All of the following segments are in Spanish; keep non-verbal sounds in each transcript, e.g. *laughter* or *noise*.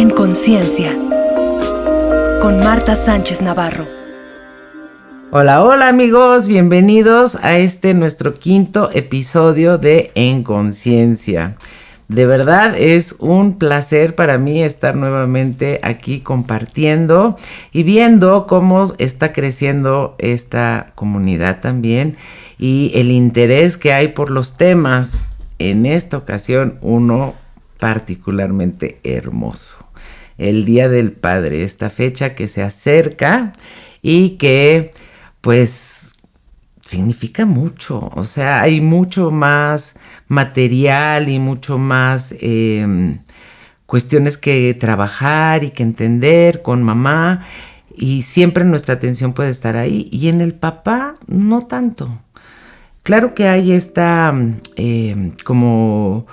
En Conciencia, con Marta Sánchez Navarro. Hola, hola amigos, bienvenidos a este nuestro quinto episodio de En Conciencia. De verdad es un placer para mí estar nuevamente aquí compartiendo y viendo cómo está creciendo esta comunidad también y el interés que hay por los temas. En esta ocasión uno particularmente hermoso. El Día del Padre, esta fecha que se acerca y que pues significa mucho, o sea, hay mucho más material y mucho más em, cuestiones que trabajar y que entender con mamá y siempre nuestra atención puede estar ahí y en el papá no tanto. Claro que hay esta em, como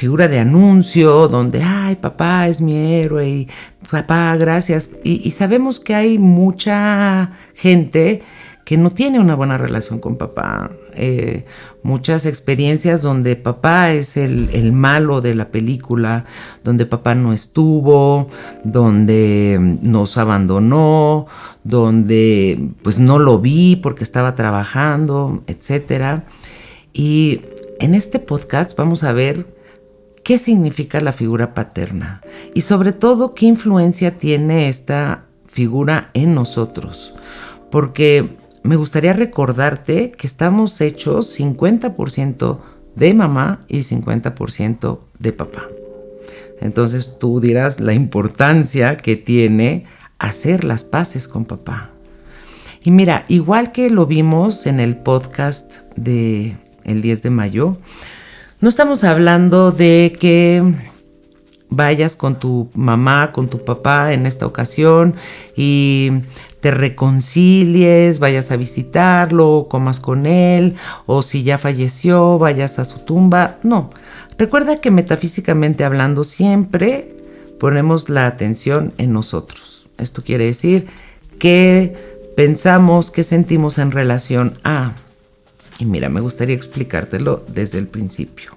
figura de anuncio donde, ay, papá es mi héroe papá, gracias. y sabemos que hay mucha gente que no tiene una buena relación con papá. Eh, muchas experiencias donde papá es el, malo de la película, donde papá no estuvo, donde nos abandonó, donde pues no lo vi porque estaba trabajando, etc. Y en este podcast vamos a ver qué significa la figura paterna y sobre todo qué influencia tiene esta figura en nosotros. Porque me gustaría recordarte que estamos hechos 50% de mamá y 50% de papá. Entonces tú dirás la importancia que tiene hacer las paces con papá. Y mira, igual que lo vimos en el podcast de el 10 de mayo, no estamos hablando de que vayas con tu mamá, con tu papá en esta ocasión y te reconcilies, vayas a visitarlo, comas con él, o si ya falleció, vayas a su tumba. No, recuerda que metafísicamente hablando siempre ponemos la atención en nosotros. Esto quiere decir que pensamos, que sentimos en relación a... Y mira, me gustaría explicártelo desde el principio.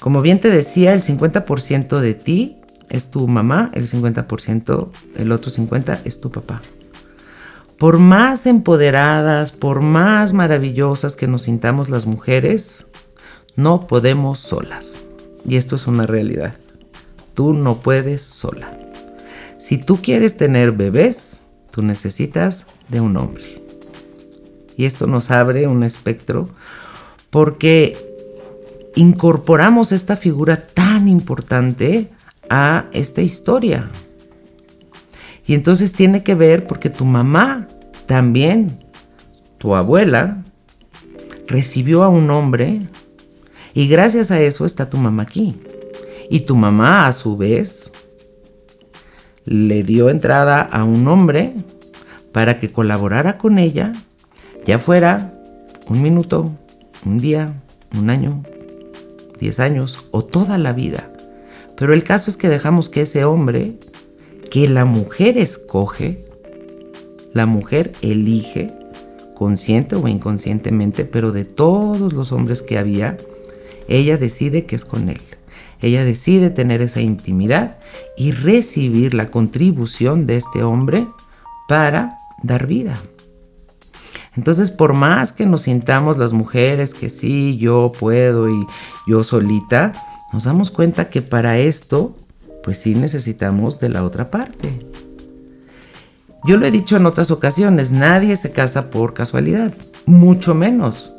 Como bien te decía, el 50% de ti es tu mamá, el 50%, el otro 50% es tu papá. Por más empoderadas, por más maravillosas que nos sintamos las mujeres, no podemos solas. Y esto es una realidad. Tú no puedes sola. Si tú quieres tener bebés, tú necesitas de un hombre. Y esto nos abre un espectro porque incorporamos esta figura tan importante a esta historia. Y entonces tiene que ver porque tu mamá también, tu abuela, recibió a un hombre y gracias a eso está tu mamá aquí. Y tu mamá a su vez le dio entrada a un hombre para que colaborara con ella, ya fuera un minuto, un día, un año, diez años o toda la vida. Pero el caso es que dejamos que ese hombre, que la mujer escoge, la mujer elige, consciente o inconscientemente, pero de todos los hombres que había, ella decide que es con él. Ella decide tener esa intimidad y recibir la contribución de este hombre para dar vida. Entonces, por más que nos sintamos las mujeres que sí, yo puedo y yo solita, nos damos cuenta que para esto, pues sí necesitamos de la otra parte. Yo lo he dicho en otras ocasiones, nadie se casa por casualidad, mucho menos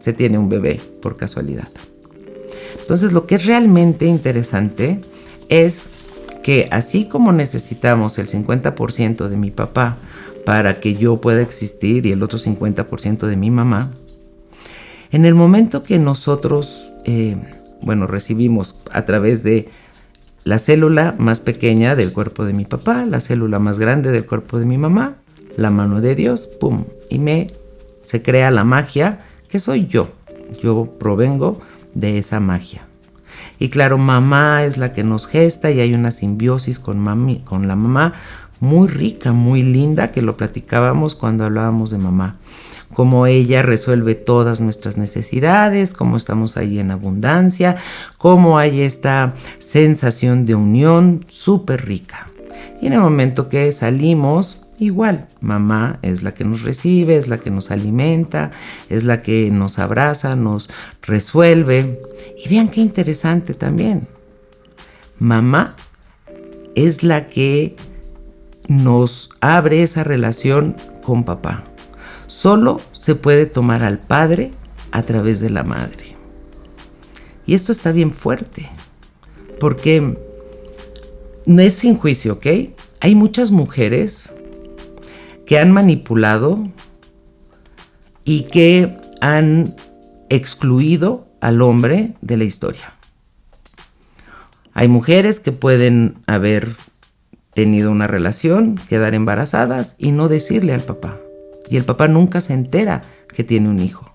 se tiene un bebé por casualidad. Entonces lo que es realmente interesante es que así como necesitamos el 50% de mi papá para que yo pueda existir y el otro 50% de mi mamá, en el momento que nosotros eh, bueno, recibimos a través de la célula más pequeña del cuerpo de mi papá, la célula más grande del cuerpo de mi mamá, la mano de Dios, pum, y me se crea la magia que soy yo. Yo provengo de esa magia. Y claro, mamá es la que nos gesta y hay una simbiosis con, con la mamá muy rica, muy linda, que lo platicábamos cuando hablábamos de mamá. cómo ella resuelve todas nuestras necesidades, cómo estamos ahí en abundancia, cómo hay esta sensación de unión súper rica. Y en el momento que salimos, igual, mamá es la que nos recibe, es la que nos alimenta, es la que nos abraza, nos resuelve. Y vean qué interesante también. Mamá es la que nos abre esa relación con papá. Solo se puede tomar al padre a través de la madre. Y esto está bien fuerte, porque no es sin juicio, ¿ok? Hay muchas mujeres que han manipulado y que han excluido al hombre de la historia. Hay mujeres que pueden haber tenido una relación, quedar embarazadas y no decirle al papá. Y el papá nunca se entera que tiene un hijo.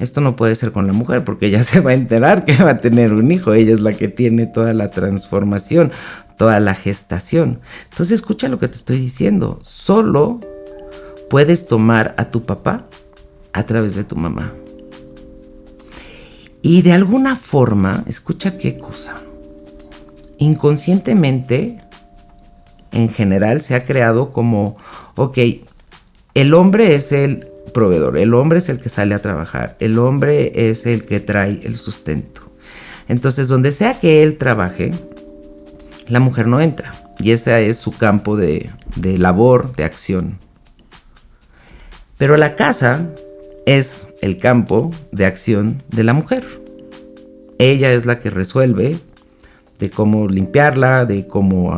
Esto no puede ser con la mujer porque ella *laughs* se va a enterar que va a tener un hijo. Ella es la que tiene toda la transformación, toda la gestación. Entonces escucha lo que te estoy diciendo. Solo puedes tomar a tu papá a través de tu mamá. Y de alguna forma, escucha qué cosa. Inconscientemente, en general, se ha creado como, ok, el hombre es el proveedor, el hombre es el que sale a trabajar, el hombre es el que trae el sustento. Entonces, donde sea que él trabaje, la mujer no entra. Y ese es su campo de, de labor, de acción. Pero la casa es el campo de acción de la mujer. Ella es la que resuelve de cómo limpiarla, de cómo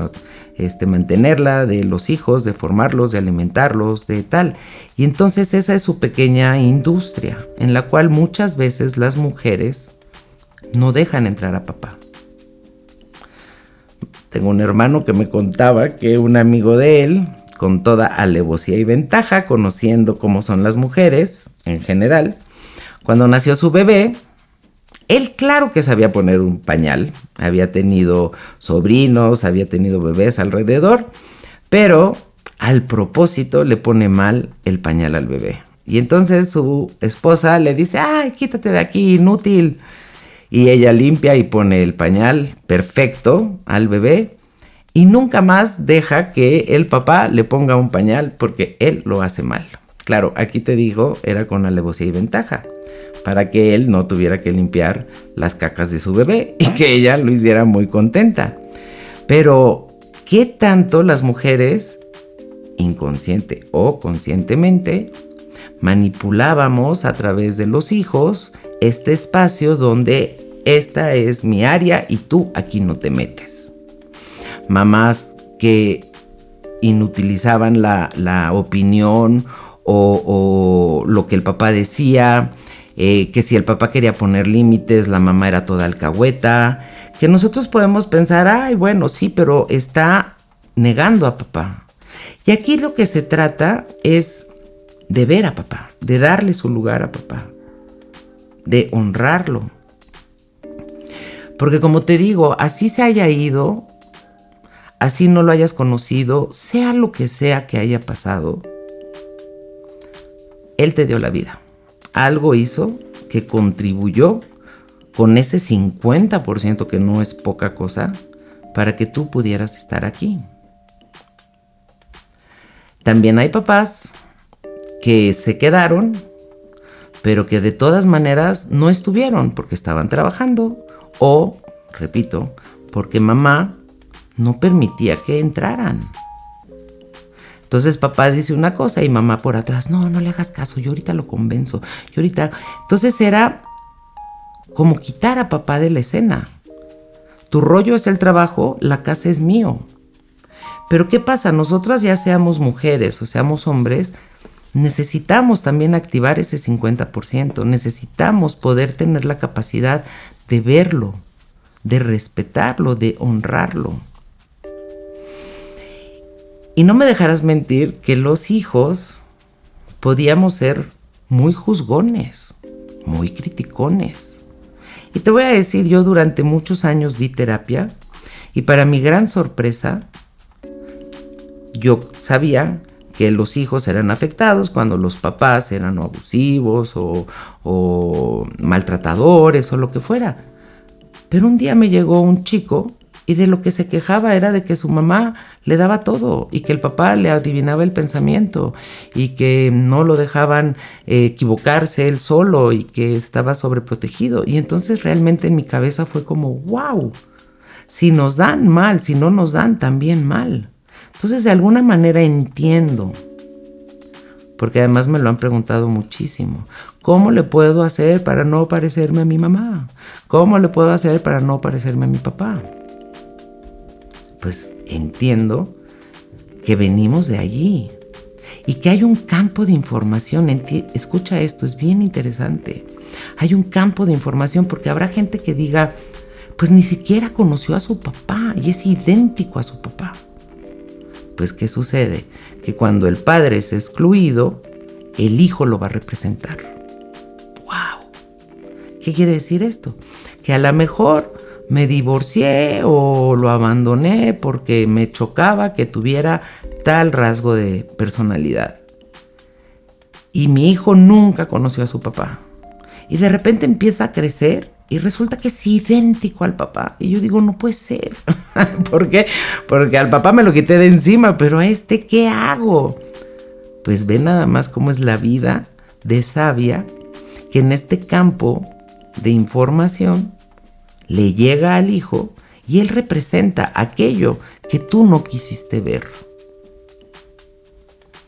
este, mantenerla, de los hijos, de formarlos, de alimentarlos, de tal. Y entonces esa es su pequeña industria, en la cual muchas veces las mujeres no dejan entrar a papá. Tengo un hermano que me contaba que un amigo de él, con toda alevosía y ventaja, conociendo cómo son las mujeres en general, cuando nació su bebé, él claro que sabía poner un pañal, había tenido sobrinos, había tenido bebés alrededor, pero al propósito le pone mal el pañal al bebé. Y entonces su esposa le dice, ay, quítate de aquí, inútil. Y ella limpia y pone el pañal perfecto al bebé y nunca más deja que el papá le ponga un pañal porque él lo hace mal. Claro, aquí te digo, era con alevosía y ventaja para que él no tuviera que limpiar las cacas de su bebé y que ella lo hiciera muy contenta. Pero, ¿qué tanto las mujeres, inconsciente o conscientemente, manipulábamos a través de los hijos este espacio donde esta es mi área y tú aquí no te metes? Mamás que inutilizaban la, opinión o, o, lo que el papá decía, eh, que si el papá quería poner límites, la mamá era toda alcahueta, que nosotros podemos pensar, ay, bueno, sí, pero está negando a papá. Y aquí lo que se trata es de ver a papá, de darle su lugar a papá, de honrarlo. Porque como te digo, así se haya ido, así no lo hayas conocido, sea lo que sea que haya pasado, Él te dio la vida algo hizo que contribuyó con ese 50% que no es poca cosa para que tú pudieras estar aquí. También hay papás que se quedaron, pero que de todas maneras no estuvieron porque estaban trabajando o, repito, porque mamá no permitía que entraran. Entonces papá dice una cosa y mamá por atrás, no, no le hagas caso, yo ahorita lo convenzo, yo ahorita... Entonces era como quitar a papá de la escena. Tu rollo es el trabajo, la casa es mío. Pero ¿qué pasa? Nosotras ya seamos mujeres o seamos hombres, necesitamos también activar ese 50%, necesitamos poder tener la capacidad de verlo, de respetarlo, de honrarlo. Y no me dejarás mentir que los hijos podíamos ser muy juzgones, muy criticones. Y te voy a decir, yo durante muchos años di terapia y para mi gran sorpresa, yo sabía que los hijos eran afectados cuando los papás eran abusivos o, o maltratadores o lo que fuera. Pero un día me llegó un chico y de lo que se quejaba era de que su mamá le daba todo y que el papá le adivinaba el pensamiento y que no lo dejaban eh, equivocarse él solo y que estaba sobreprotegido. Y entonces realmente en mi cabeza fue como, wow, si nos dan mal, si no nos dan también mal. Entonces de alguna manera entiendo, porque además me lo han preguntado muchísimo, ¿cómo le puedo hacer para no parecerme a mi mamá? ¿Cómo le puedo hacer para no parecerme a mi papá? Pues entiendo que venimos de allí y que hay un campo de información. Escucha esto, es bien interesante. Hay un campo de información porque habrá gente que diga, pues ni siquiera conoció a su papá y es idéntico a su papá. Pues ¿qué sucede? Que cuando el padre es excluido, el hijo lo va a representar. ¡Wow! ¿Qué quiere decir esto? Que a lo mejor me divorcié o lo abandoné porque me chocaba que tuviera tal rasgo de personalidad. Y mi hijo nunca conoció a su papá. Y de repente empieza a crecer y resulta que es idéntico al papá. Y yo digo, no puede ser. *laughs* ¿Por qué? Porque al papá me lo quité de encima, pero a este, ¿qué hago? Pues ve nada más cómo es la vida de sabia que en este campo de información le llega al Hijo y Él representa aquello que tú no quisiste ver.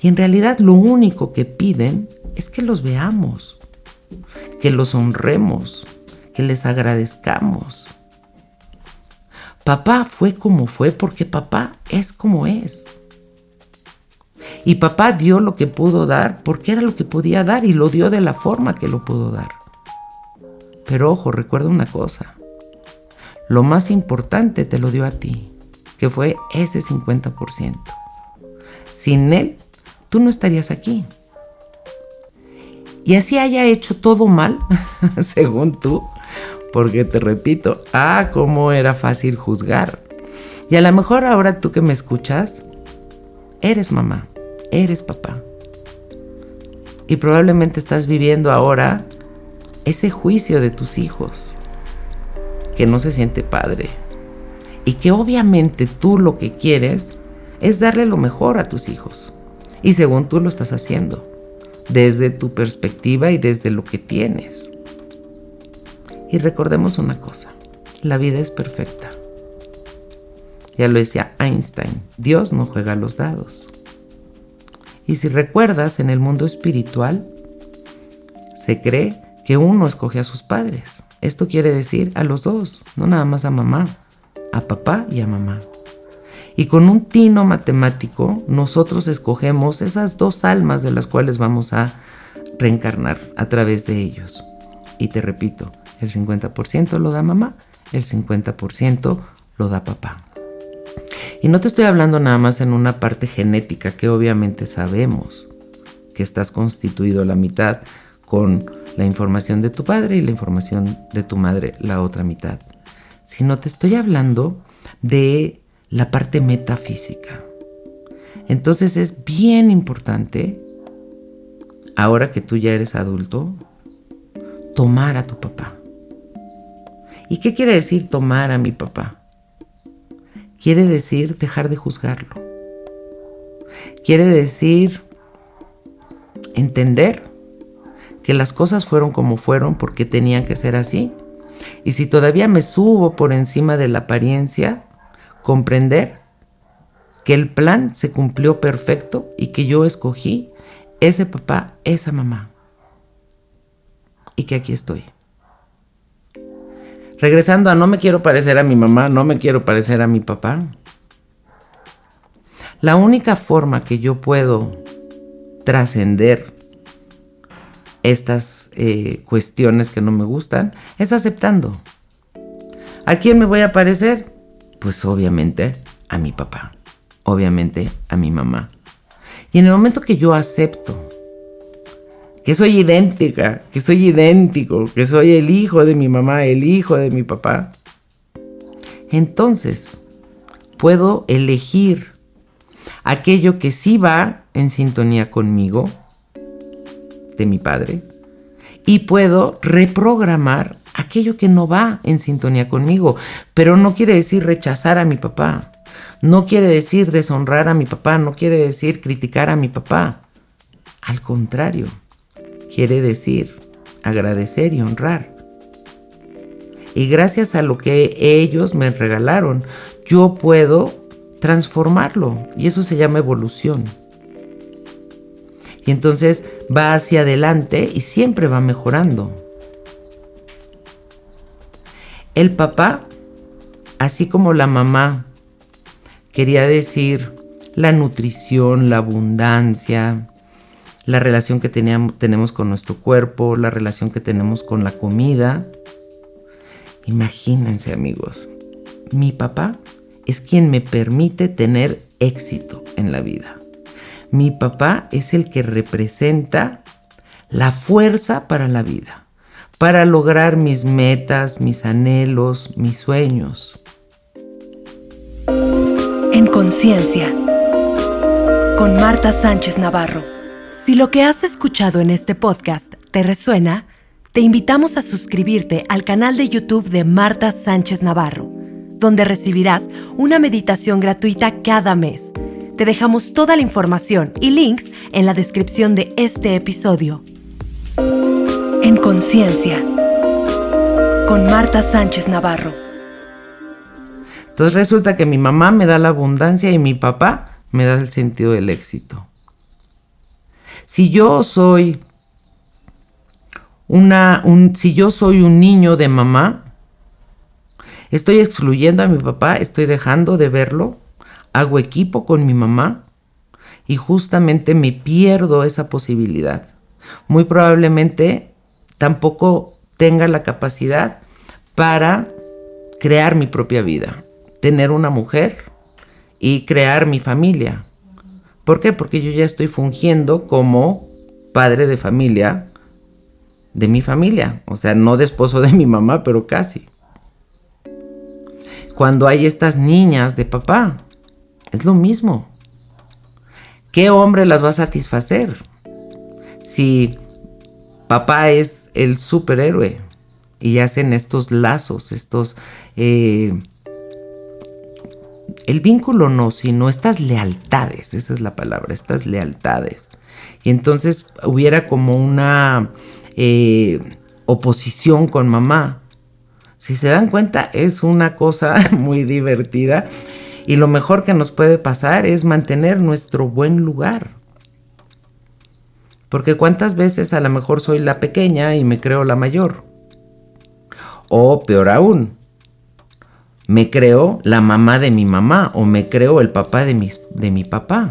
Y en realidad lo único que piden es que los veamos, que los honremos, que les agradezcamos. Papá fue como fue porque papá es como es. Y papá dio lo que pudo dar porque era lo que podía dar y lo dio de la forma que lo pudo dar. Pero ojo, recuerda una cosa lo más importante te lo dio a ti, que fue ese 50%. Sin él, tú no estarías aquí. Y así haya hecho todo mal, *laughs* según tú, porque te repito, ah, cómo era fácil juzgar. Y a lo mejor ahora tú que me escuchas, eres mamá, eres papá. Y probablemente estás viviendo ahora ese juicio de tus hijos que no se siente padre. Y que obviamente tú lo que quieres es darle lo mejor a tus hijos. Y según tú lo estás haciendo, desde tu perspectiva y desde lo que tienes. Y recordemos una cosa, la vida es perfecta. Ya lo decía Einstein, Dios no juega los dados. Y si recuerdas, en el mundo espiritual se cree que uno escoge a sus padres. Esto quiere decir a los dos, no nada más a mamá, a papá y a mamá. Y con un tino matemático, nosotros escogemos esas dos almas de las cuales vamos a reencarnar a través de ellos. Y te repito, el 50% lo da mamá, el 50% lo da papá. Y no te estoy hablando nada más en una parte genética que obviamente sabemos que estás constituido la mitad con la información de tu padre y la información de tu madre, la otra mitad, sino te estoy hablando de la parte metafísica. Entonces es bien importante, ahora que tú ya eres adulto, tomar a tu papá. ¿Y qué quiere decir tomar a mi papá? Quiere decir dejar de juzgarlo. Quiere decir entender que las cosas fueron como fueron porque tenían que ser así. Y si todavía me subo por encima de la apariencia, comprender que el plan se cumplió perfecto y que yo escogí ese papá, esa mamá. Y que aquí estoy. Regresando a no me quiero parecer a mi mamá, no me quiero parecer a mi papá. La única forma que yo puedo trascender estas eh, cuestiones que no me gustan, es aceptando. ¿A quién me voy a parecer? Pues obviamente a mi papá, obviamente a mi mamá. Y en el momento que yo acepto que soy idéntica, que soy idéntico, que soy el hijo de mi mamá, el hijo de mi papá, entonces puedo elegir aquello que sí va en sintonía conmigo, de mi padre, y puedo reprogramar aquello que no va en sintonía conmigo. Pero no quiere decir rechazar a mi papá. No quiere decir deshonrar a mi papá. No quiere decir criticar a mi papá. Al contrario, quiere decir agradecer y honrar. Y gracias a lo que ellos me regalaron, yo puedo transformarlo. Y eso se llama evolución. Y entonces va hacia adelante y siempre va mejorando. El papá, así como la mamá, quería decir la nutrición, la abundancia, la relación que teníamos, tenemos con nuestro cuerpo, la relación que tenemos con la comida. Imagínense amigos, mi papá es quien me permite tener éxito en la vida. Mi papá es el que representa la fuerza para la vida, para lograr mis metas, mis anhelos, mis sueños. En conciencia, con Marta Sánchez Navarro. Si lo que has escuchado en este podcast te resuena, te invitamos a suscribirte al canal de YouTube de Marta Sánchez Navarro donde recibirás una meditación gratuita cada mes. Te dejamos toda la información y links en la descripción de este episodio. En conciencia, con Marta Sánchez Navarro. Entonces resulta que mi mamá me da la abundancia y mi papá me da el sentido del éxito. Si yo soy una, un, si yo soy un niño de mamá, Estoy excluyendo a mi papá, estoy dejando de verlo, hago equipo con mi mamá y justamente me pierdo esa posibilidad. Muy probablemente tampoco tenga la capacidad para crear mi propia vida, tener una mujer y crear mi familia. ¿Por qué? Porque yo ya estoy fungiendo como padre de familia de mi familia, o sea, no de esposo de mi mamá, pero casi cuando hay estas niñas de papá. Es lo mismo. ¿Qué hombre las va a satisfacer? Si papá es el superhéroe y hacen estos lazos, estos... Eh, el vínculo no, sino estas lealtades, esa es la palabra, estas lealtades. Y entonces hubiera como una eh, oposición con mamá, si se dan cuenta, es una cosa *laughs* muy divertida y lo mejor que nos puede pasar es mantener nuestro buen lugar. Porque cuántas veces a lo mejor soy la pequeña y me creo la mayor. O peor aún, me creo la mamá de mi mamá o me creo el papá de, de mi papá.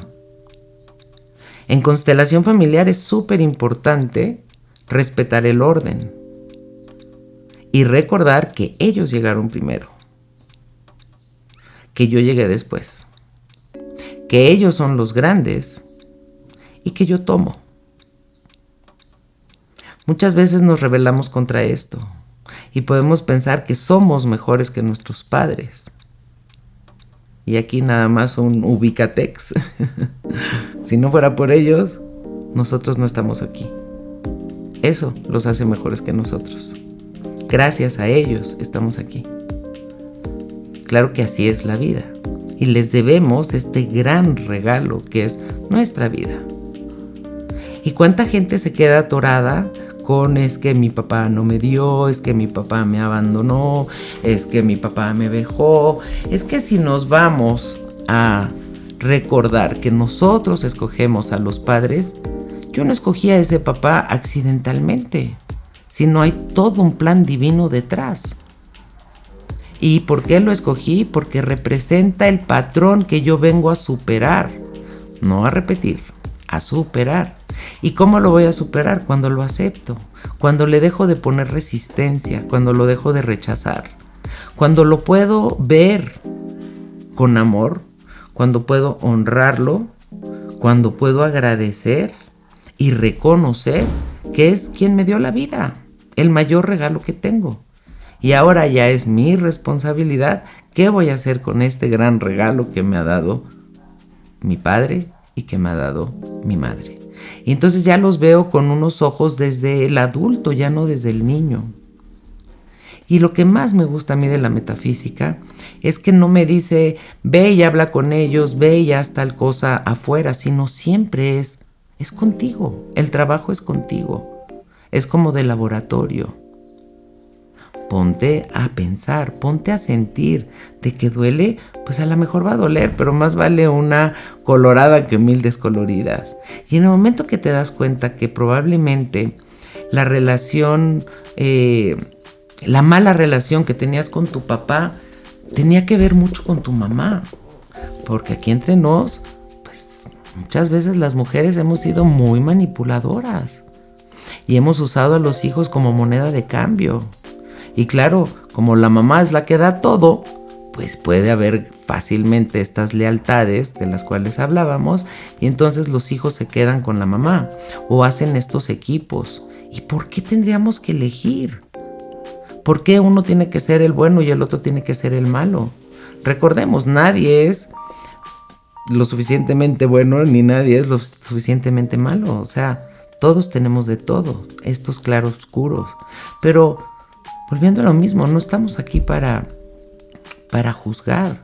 En constelación familiar es súper importante respetar el orden y recordar que ellos llegaron primero, que yo llegué después, que ellos son los grandes y que yo tomo. Muchas veces nos rebelamos contra esto y podemos pensar que somos mejores que nuestros padres. Y aquí nada más un ubicatex. *laughs* si no fuera por ellos, nosotros no estamos aquí. Eso los hace mejores que nosotros. Gracias a ellos estamos aquí. Claro que así es la vida. Y les debemos este gran regalo que es nuestra vida. ¿Y cuánta gente se queda atorada con es que mi papá no me dio, es que mi papá me abandonó, es que mi papá me dejó? Es que si nos vamos a recordar que nosotros escogemos a los padres, yo no escogí a ese papá accidentalmente sino hay todo un plan divino detrás. ¿Y por qué lo escogí? Porque representa el patrón que yo vengo a superar, no a repetir, a superar. ¿Y cómo lo voy a superar? Cuando lo acepto, cuando le dejo de poner resistencia, cuando lo dejo de rechazar, cuando lo puedo ver con amor, cuando puedo honrarlo, cuando puedo agradecer y reconocer que es quien me dio la vida el mayor regalo que tengo. Y ahora ya es mi responsabilidad qué voy a hacer con este gran regalo que me ha dado mi padre y que me ha dado mi madre. Y entonces ya los veo con unos ojos desde el adulto, ya no desde el niño. Y lo que más me gusta a mí de la metafísica es que no me dice, ve y habla con ellos, ve y haz tal cosa afuera, sino siempre es, es contigo, el trabajo es contigo, es como de laboratorio. Ponte a pensar, ponte a sentir, de que duele, pues a lo mejor va a doler, pero más vale una colorada que mil descoloridas. Y en el momento que te das cuenta que probablemente la relación, eh, la mala relación que tenías con tu papá, tenía que ver mucho con tu mamá. Porque aquí entre nos, pues muchas veces las mujeres hemos sido muy manipuladoras y hemos usado a los hijos como moneda de cambio. Y claro, como la mamá es la que da todo, pues puede haber fácilmente estas lealtades de las cuales hablábamos y entonces los hijos se quedan con la mamá o hacen estos equipos. ¿Y por qué tendríamos que elegir? ¿Por qué uno tiene que ser el bueno y el otro tiene que ser el malo? Recordemos, nadie es lo suficientemente bueno ni nadie es lo suficientemente malo. O sea, todos tenemos de todo, estos claroscuros. Pero volviendo a lo mismo, no estamos aquí para, para juzgar,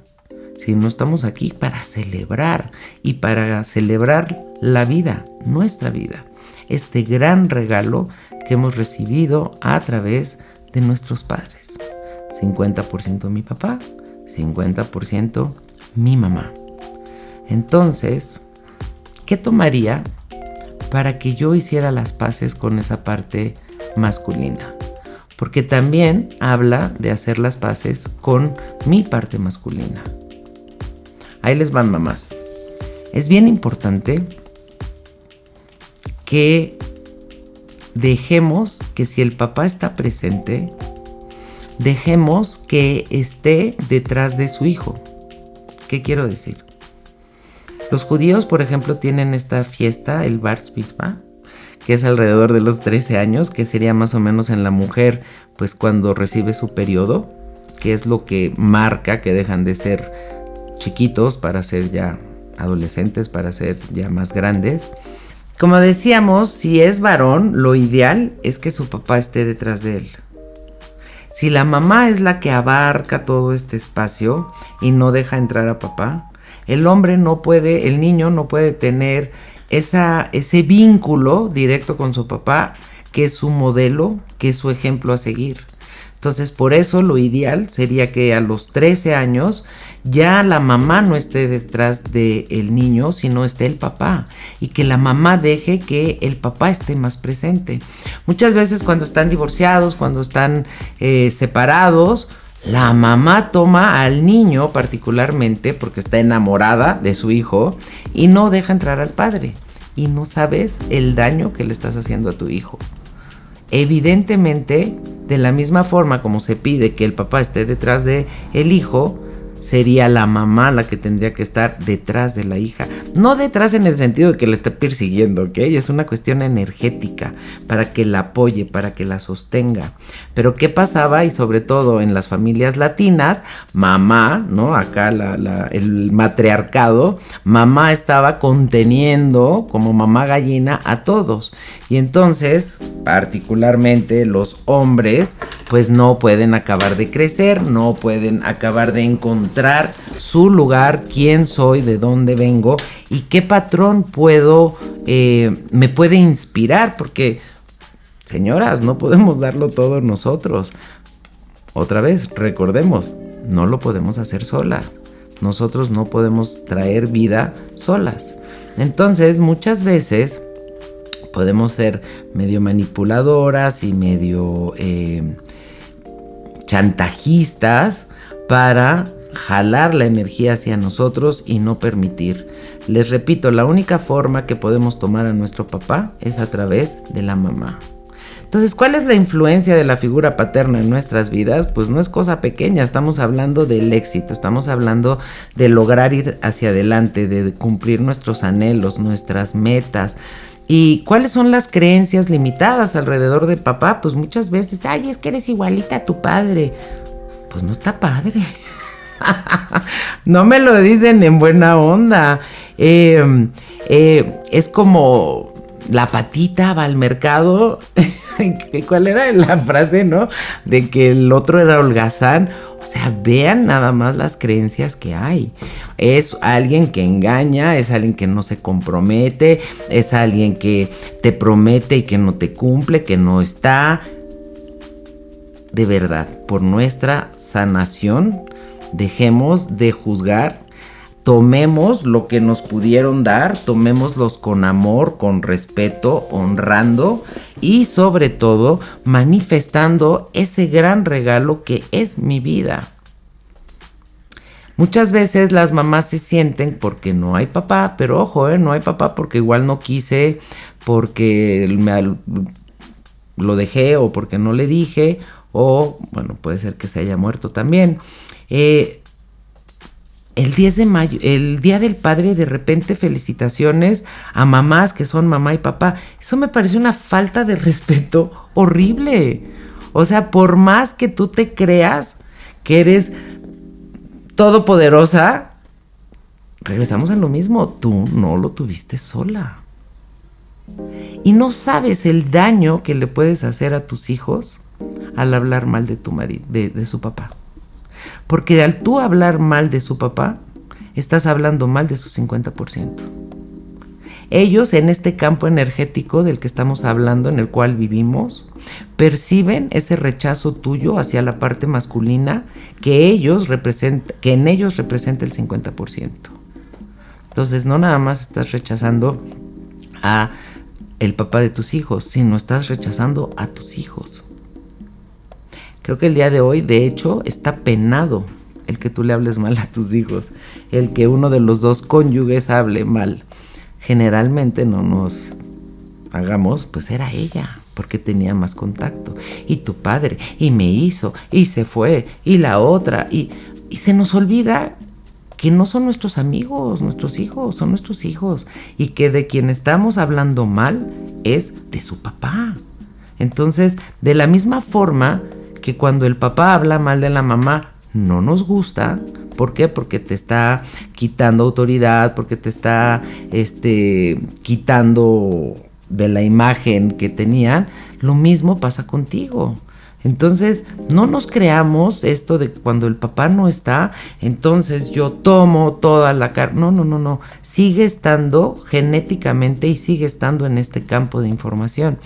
sino estamos aquí para celebrar y para celebrar la vida, nuestra vida, este gran regalo que hemos recibido a través de nuestros padres. 50% mi papá, 50% mi mamá. Entonces, ¿qué tomaría para que yo hiciera las paces con esa parte masculina? Porque también habla de hacer las paces con mi parte masculina. Ahí les van mamás. Es bien importante que dejemos que si el papá está presente, dejemos que esté detrás de su hijo. ¿Qué quiero decir? Los judíos, por ejemplo, tienen esta fiesta, el Bar Mitzvah, que es alrededor de los 13 años, que sería más o menos en la mujer, pues cuando recibe su periodo, que es lo que marca que dejan de ser chiquitos para ser ya adolescentes, para ser ya más grandes. Como decíamos, si es varón, lo ideal es que su papá esté detrás de él. Si la mamá es la que abarca todo este espacio y no deja entrar a papá, el hombre no puede, el niño no puede tener esa, ese vínculo directo con su papá, que es su modelo, que es su ejemplo a seguir. Entonces, por eso lo ideal sería que a los 13 años ya la mamá no esté detrás del niño, sino esté el papá. Y que la mamá deje que el papá esté más presente. Muchas veces cuando están divorciados, cuando están eh, separados, la mamá toma al niño particularmente porque está enamorada de su hijo y no deja entrar al padre. Y no sabes el daño que le estás haciendo a tu hijo. Evidentemente, de la misma forma como se pide que el papá esté detrás de el hijo, sería la mamá la que tendría que estar detrás de la hija. No detrás en el sentido de que la esté persiguiendo, ¿ok? Es una cuestión energética para que la apoye, para que la sostenga. Pero ¿qué pasaba? Y sobre todo en las familias latinas, mamá, ¿no? Acá el matriarcado, mamá estaba conteniendo como mamá gallina a todos. Y entonces, particularmente los hombres, pues no pueden acabar de crecer, no pueden acabar de encontrar su lugar, quién soy, de dónde vengo y qué patrón puedo, eh, me puede inspirar, porque, señoras, no podemos darlo todo nosotros. Otra vez, recordemos, no lo podemos hacer sola. Nosotros no podemos traer vida solas. Entonces, muchas veces podemos ser medio manipuladoras y medio eh, chantajistas para jalar la energía hacia nosotros y no permitir. Les repito, la única forma que podemos tomar a nuestro papá es a través de la mamá. Entonces, ¿cuál es la influencia de la figura paterna en nuestras vidas? Pues no es cosa pequeña, estamos hablando del éxito, estamos hablando de lograr ir hacia adelante, de cumplir nuestros anhelos, nuestras metas, ¿Y cuáles son las creencias limitadas alrededor de papá? Pues muchas veces, ay, es que eres igualita a tu padre. Pues no está padre. *laughs* no me lo dicen en buena onda. Em, Eh, es como la patita va al mercado. *laughs* ¿Cuál era la frase, no? De que el otro era holgazán. O sea, vean nada más las creencias que hay. Es alguien que engaña, es alguien que no se compromete, es alguien que te promete y que no te cumple, que no está. De verdad, por nuestra sanación, dejemos de juzgar tomemos lo que nos pudieron dar, tomémoslos con amor, con respeto, honrando y sobre todo manifestando ese gran regalo que es mi vida. Muchas veces las mamás se sienten porque no hay papá, pero ojo, ¿eh? no hay papá porque igual no quise, porque me, lo dejé o porque no le dije, o bueno, puede ser que se haya muerto también. Eh, el 10 de mayo, el Día del Padre, de repente felicitaciones a mamás que son mamá y papá. Eso me parece una falta de respeto horrible. O sea, por más que tú te creas que eres todopoderosa, regresamos a lo mismo. Tú no lo tuviste sola. Y no sabes el daño que le puedes hacer a tus hijos al hablar mal de tu marido, de, de su papá. Porque al tú hablar mal de su papá, estás hablando mal de su 50%. Ellos en este campo energético del que estamos hablando, en el cual vivimos, perciben ese rechazo tuyo hacia la parte masculina que ellos que en ellos representa el 50%. Entonces, no nada más estás rechazando a el papá de tus hijos, sino estás rechazando a tus hijos. Creo que el día de hoy, de hecho, está penado el que tú le hables mal a tus hijos, el que uno de los dos cónyuges hable mal. Generalmente no nos hagamos, pues era ella, porque tenía más contacto. Y tu padre, y me hizo, y se fue, y la otra, y, y se nos olvida que no son nuestros amigos, nuestros hijos, son nuestros hijos, y que de quien estamos hablando mal es de su papá. Entonces, de la misma forma, que cuando el papá habla mal de la mamá no nos gusta. ¿Por qué? Porque te está quitando autoridad, porque te está este, quitando de la imagen que tenían. Lo mismo pasa contigo. Entonces, no nos creamos esto de cuando el papá no está, entonces yo tomo toda la carne. No, no, no, no. Sigue estando genéticamente y sigue estando en este campo de información.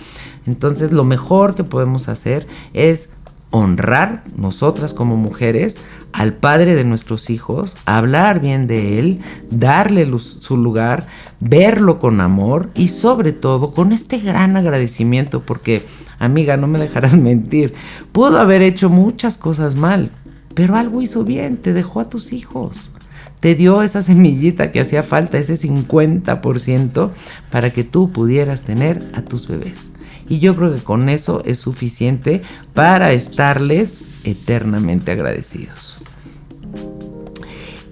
Entonces, lo mejor que podemos hacer es honrar nosotras como mujeres al padre de nuestros hijos, hablar bien de él, darle su lugar, verlo con amor y sobre todo con este gran agradecimiento porque, amiga, no me dejarás *laughs* mentir, pudo haber hecho muchas cosas mal, pero algo hizo bien, te dejó a tus hijos. Te dio esa semillita que hacía falta, ese 50% para que tú pudieras tener a tus bebés. Y yo creo que con eso es suficiente para estarles eternamente agradecidos.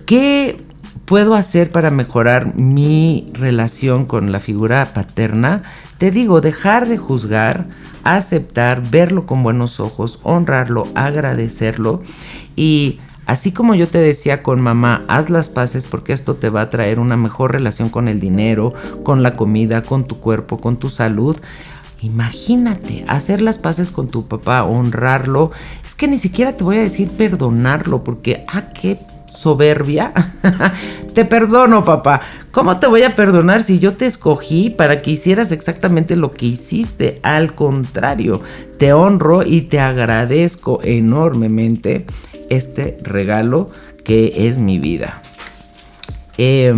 ¿Qué puedo hacer para mejorar mi relación con la figura paterna? Te digo, dejar de juzgar, aceptar, verlo con buenos ojos, honrarlo, agradecerlo y Así como yo te decía con mamá, haz las paces porque esto te va a traer una mejor relación con el dinero, con la comida, con tu cuerpo, con tu salud. Imagínate, hacer las paces con tu papá, honrarlo. Es que ni siquiera te voy a decir perdonarlo, porque, ah, qué soberbia. *laughs* te perdono, papá. ¿Cómo te voy a perdonar si yo te escogí para que hicieras exactamente lo que hiciste? Al contrario, te honro y te agradezco enormemente este regalo que es mi vida. Eh,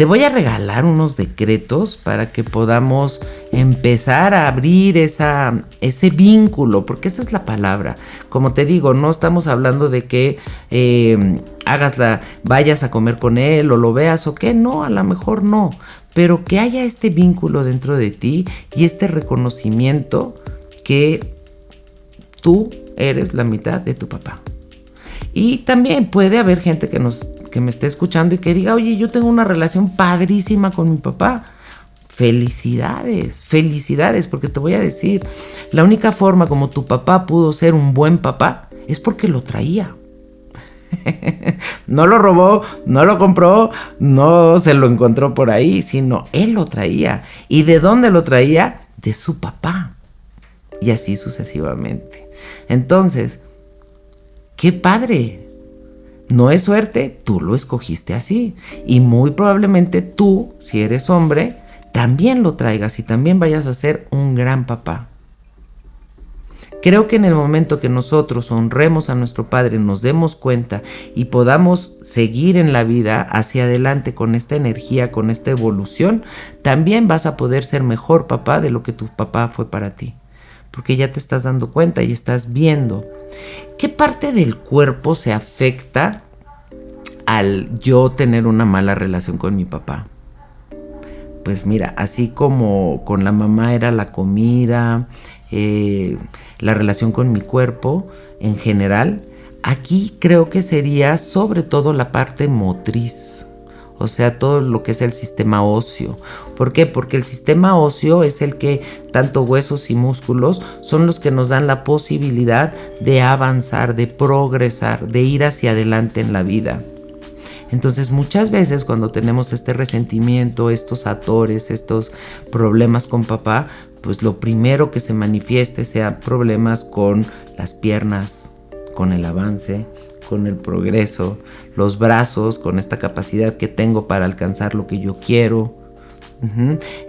te voy a regalar unos decretos para que podamos empezar a abrir esa, ese vínculo, porque esa es la palabra. Como te digo, no estamos hablando de que eh, hagas la, vayas a comer con él o lo veas o qué, no, a lo mejor no, pero que haya este vínculo dentro de ti y este reconocimiento que tú eres la mitad de tu papá. Y también puede haber gente que, nos, que me esté escuchando y que diga, oye, yo tengo una relación padrísima con mi papá. Felicidades, felicidades, porque te voy a decir, la única forma como tu papá pudo ser un buen papá es porque lo traía. *laughs* no lo robó, no lo compró, no se lo encontró por ahí, sino él lo traía. ¿Y de dónde lo traía? De su papá. Y así sucesivamente. Entonces, qué padre. No es suerte, tú lo escogiste así. Y muy probablemente tú, si eres hombre, también lo traigas y también vayas a ser un gran papá. Creo que en el momento que nosotros honremos a nuestro Padre, nos demos cuenta y podamos seguir en la vida hacia adelante con esta energía, con esta evolución, también vas a poder ser mejor papá de lo que tu papá fue para ti. Porque ya te estás dando cuenta y estás viendo. ¿Qué parte del cuerpo se afecta al yo tener una mala relación con mi papá? Pues mira, así como con la mamá era la comida, eh, la relación con mi cuerpo en general, aquí creo que sería sobre todo la parte motriz. O sea, todo lo que es el sistema óseo. ¿Por qué? Porque el sistema óseo es el que, tanto huesos y músculos, son los que nos dan la posibilidad de avanzar, de progresar, de ir hacia adelante en la vida. Entonces muchas veces cuando tenemos este resentimiento, estos atores, estos problemas con papá, pues lo primero que se manifieste sea problemas con las piernas, con el avance, con el progreso, los brazos, con esta capacidad que tengo para alcanzar lo que yo quiero,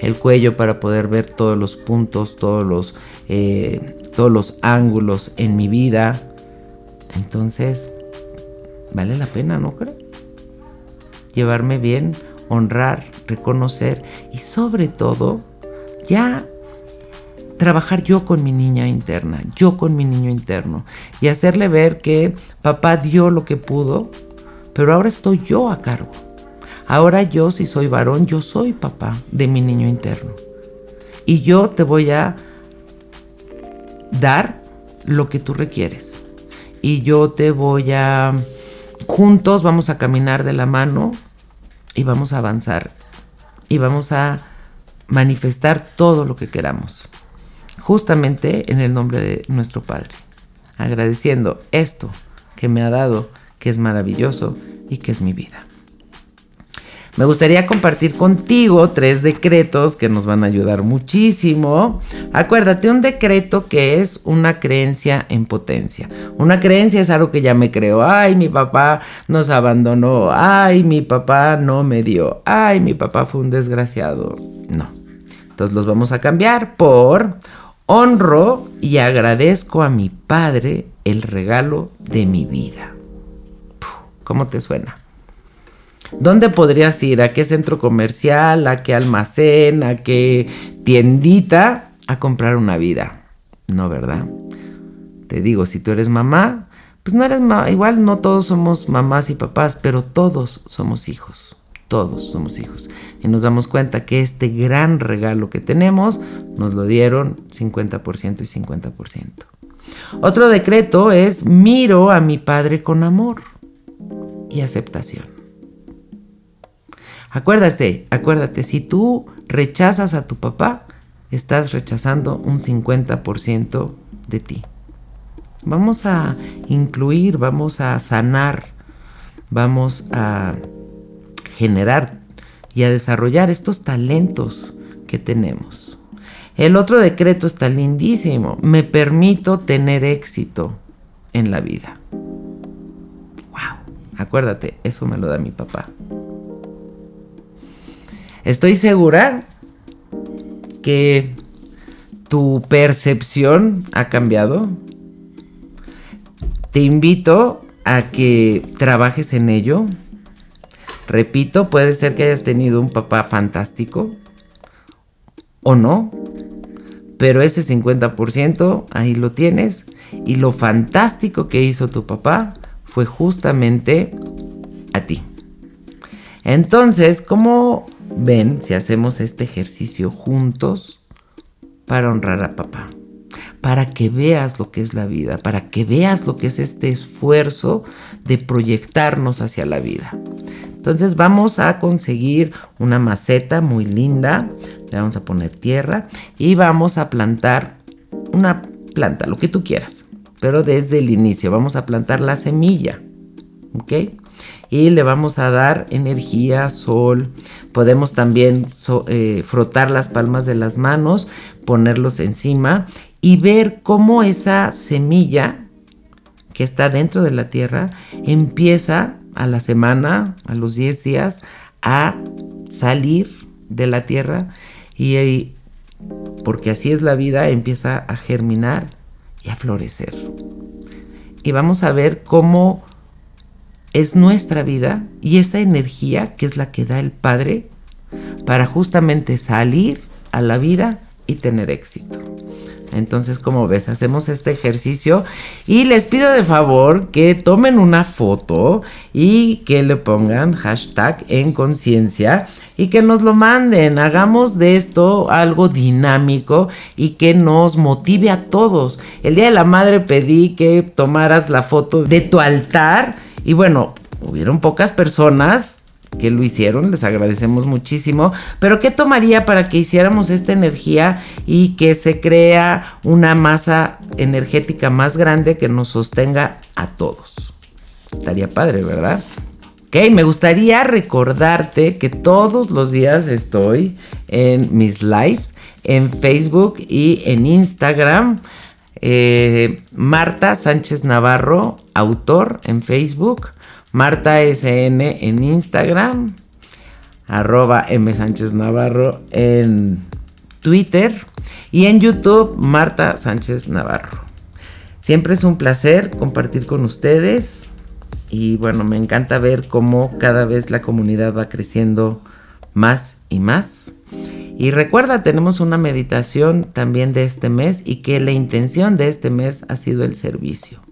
el cuello para poder ver todos los puntos, todos los, eh, todos los ángulos en mi vida. Entonces, vale la pena, ¿no crees? Llevarme bien, honrar, reconocer y sobre todo, ya trabajar yo con mi niña interna, yo con mi niño interno y hacerle ver que papá dio lo que pudo, pero ahora estoy yo a cargo. Ahora yo, si soy varón, yo soy papá de mi niño interno. Y yo te voy a dar lo que tú requieres. Y yo te voy a... Juntos vamos a caminar de la mano y vamos a avanzar. Y vamos a manifestar todo lo que queramos justamente en el nombre de nuestro Padre, agradeciendo esto que me ha dado, que es maravilloso y que es mi vida. Me gustaría compartir contigo tres decretos que nos van a ayudar muchísimo. Acuérdate, un decreto que es una creencia en potencia. Una creencia es algo que ya me creo. Ay, mi papá nos abandonó. Ay, mi papá no me dio. Ay, mi papá fue un desgraciado. No. Entonces los vamos a cambiar por Honro y agradezco a mi Padre el regalo de mi vida. ¿Cómo te suena? ¿Dónde podrías ir? ¿A qué centro comercial? ¿A qué almacén? ¿A qué tiendita? A comprar una vida. No, ¿verdad? Te digo, si tú eres mamá, pues no eres mamá. Igual no todos somos mamás y papás, pero todos somos hijos todos somos hijos. Y nos damos cuenta que este gran regalo que tenemos nos lo dieron 50% y 50%. Otro decreto es miro a mi padre con amor y aceptación. Acuérdate, acuérdate, si tú rechazas a tu papá, estás rechazando un 50% de ti. Vamos a incluir, vamos a sanar, vamos a generar y a desarrollar estos talentos que tenemos. El otro decreto está lindísimo. Me permito tener éxito en la vida. ¡Wow! Acuérdate, eso me lo da mi papá. Estoy segura que tu percepción ha cambiado. Te invito a que trabajes en ello, Repito, puede ser que hayas tenido un papá fantástico o no, pero ese 50% ahí lo tienes y lo fantástico que hizo tu papá fue justamente a ti. Entonces, ¿cómo ven si hacemos este ejercicio juntos para honrar a papá? Para que veas lo que es la vida, para que veas lo que es este esfuerzo de proyectarnos hacia la vida. Entonces vamos a conseguir una maceta muy linda, le vamos a poner tierra y vamos a plantar una planta, lo que tú quieras, pero desde el inicio vamos a plantar la semilla. ¿ok? Y le vamos a dar energía, sol. Podemos también eh, frotar las palmas de las manos, ponerlos encima y ver cómo esa semilla que está dentro de la tierra empieza a la semana, a los 10 días, a salir de la tierra y porque así es la vida, empieza a germinar y a florecer. Y vamos a ver cómo es nuestra vida y esta energía que es la que da el Padre para justamente salir a la vida y tener éxito. Entonces, como ves, hacemos este ejercicio y les pido de favor que tomen una foto y que le pongan hashtag en conciencia y que nos lo manden. Hagamos de esto algo dinámico y que nos motive a todos. El Día de la Madre pedí que tomaras la foto de tu altar y bueno, hubieron pocas personas que lo hicieron, les agradecemos muchísimo, pero ¿qué tomaría para que hiciéramos esta energía y que se crea una masa energética más grande que nos sostenga a todos? Estaría padre, ¿verdad? Ok, me gustaría recordarte que todos los días estoy en mis lives, en Facebook y en Instagram. Eh, Marta Sánchez Navarro, autor en Facebook. Marta SN en Instagram, arroba M Sánchez Navarro en Twitter y en YouTube Marta Sánchez Navarro. Siempre es un placer compartir con ustedes y bueno, me encanta ver cómo cada vez la comunidad va creciendo más y más. Y recuerda, tenemos una meditación también de este mes y que la intención de este mes ha sido el servicio.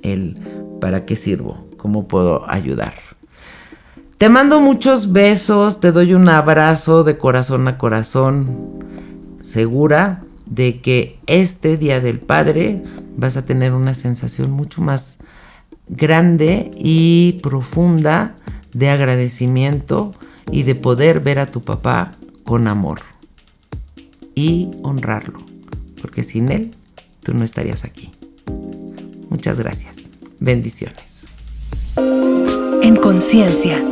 El para qué sirvo cómo puedo ayudar. Te mando muchos besos, te doy un abrazo de corazón a corazón, segura de que este Día del Padre vas a tener una sensación mucho más grande y profunda de agradecimiento y de poder ver a tu papá con amor y honrarlo, porque sin él tú no estarías aquí. Muchas gracias. Bendiciones. En Conciencia,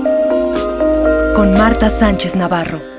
con Marta Sánchez Navarro.